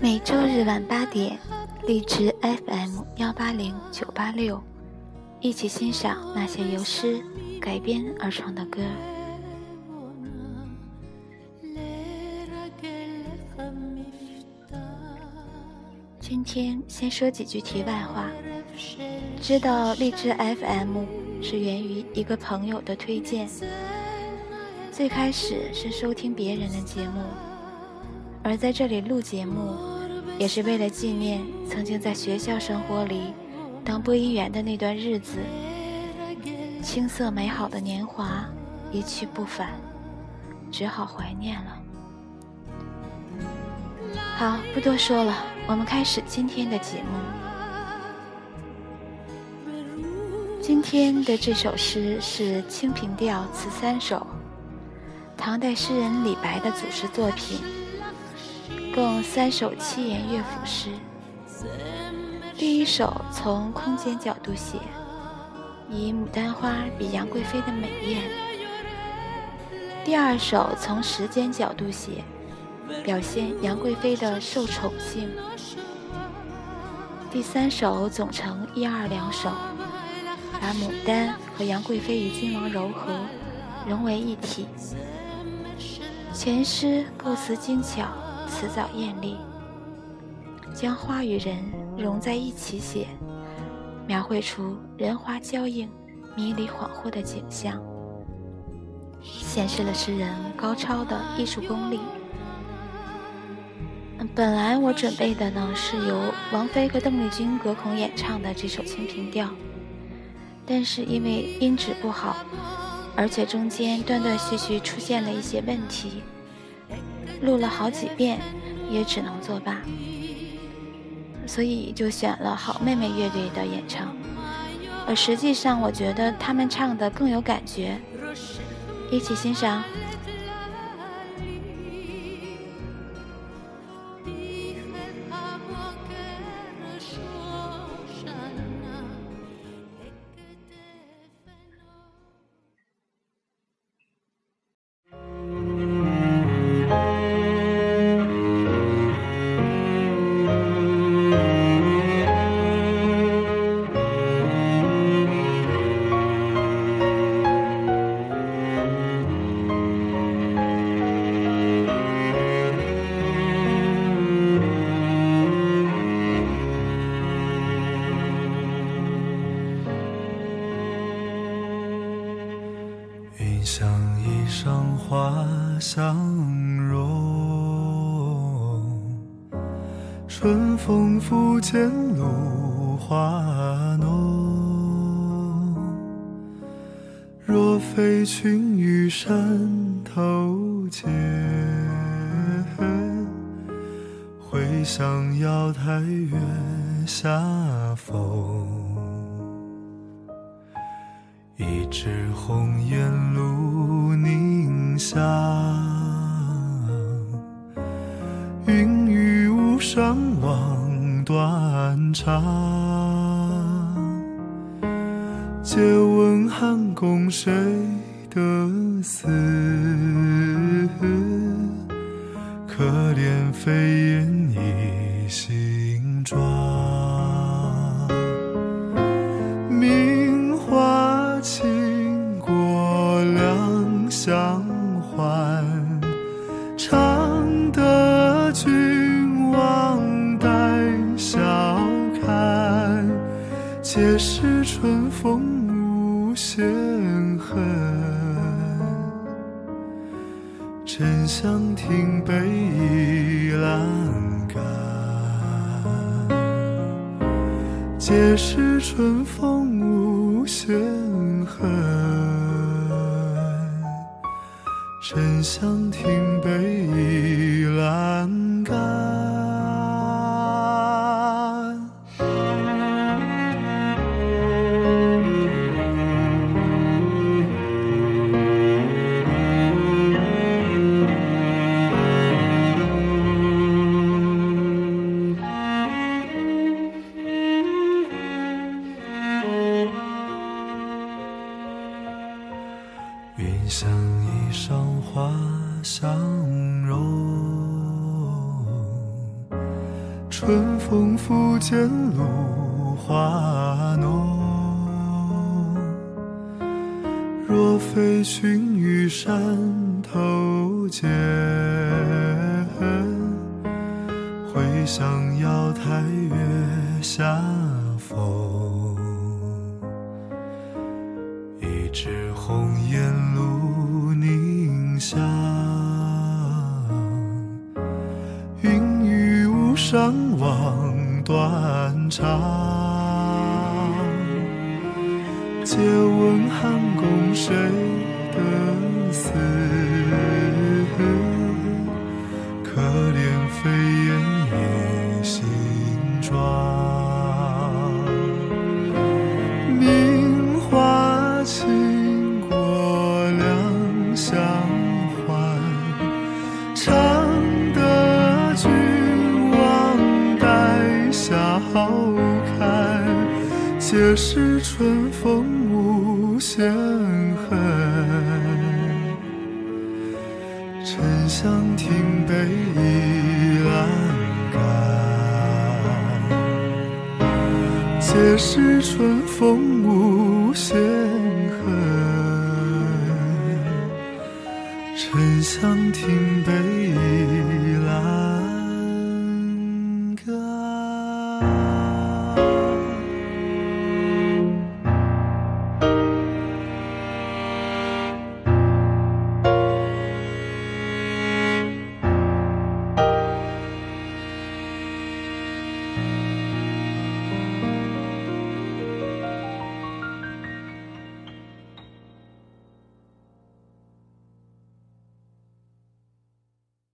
每周日晚八点，荔枝 FM 幺八零九八六，一起欣赏那些由诗改编而成的歌。今天先说几句题外话。知道荔枝 FM 是源于一个朋友的推荐。最开始是收听别人的节目，而在这里录节目，也是为了纪念曾经在学校生活里当播音员的那段日子。青涩美好的年华一去不返，只好怀念了。好，不多说了，我们开始今天的节目。今天的这首诗是《清平调·词三首》，唐代诗人李白的祖诗作品，共三首七言乐府诗。第一首从空间角度写，以牡丹花比杨贵妃的美艳；第二首从时间角度写。表现杨贵妃的受宠性。第三首总成一二两首，把牡丹和杨贵妃与君王柔和，融为一体。全诗构思精巧，辞藻艳丽，将花与人融在一起写，描绘出人花交映、迷离恍惚的景象，显示了诗人高超的艺术功力。本来我准备的呢是由王菲和邓丽君隔空演唱的这首《清平调》，但是因为音质不好，而且中间断断续续出现了一些问题，录了好几遍也只能作罢，所以就选了好妹妹乐队的演唱。而实际上，我觉得他们唱的更有感觉，一起欣赏。花相融，春风拂槛露华浓。若非群玉山头见，会向瑶台月下逢。一枝红艳露云雨巫山枉断肠，借问汉宫谁得似？可怜飞沉香亭北倚阑干，皆是春风无限恨。沉香亭北倚阑干。云想衣裳花相融，春风拂槛露华浓。若非群玉山头见，会向瑶台月下逢。一枝雨巫山枉断肠。借问汉宫谁得似？可怜飞燕倚新妆。笑看。皆是春风无限恨，沉香亭北倚阑干。皆是春风无限恨，沉香亭北倚阑。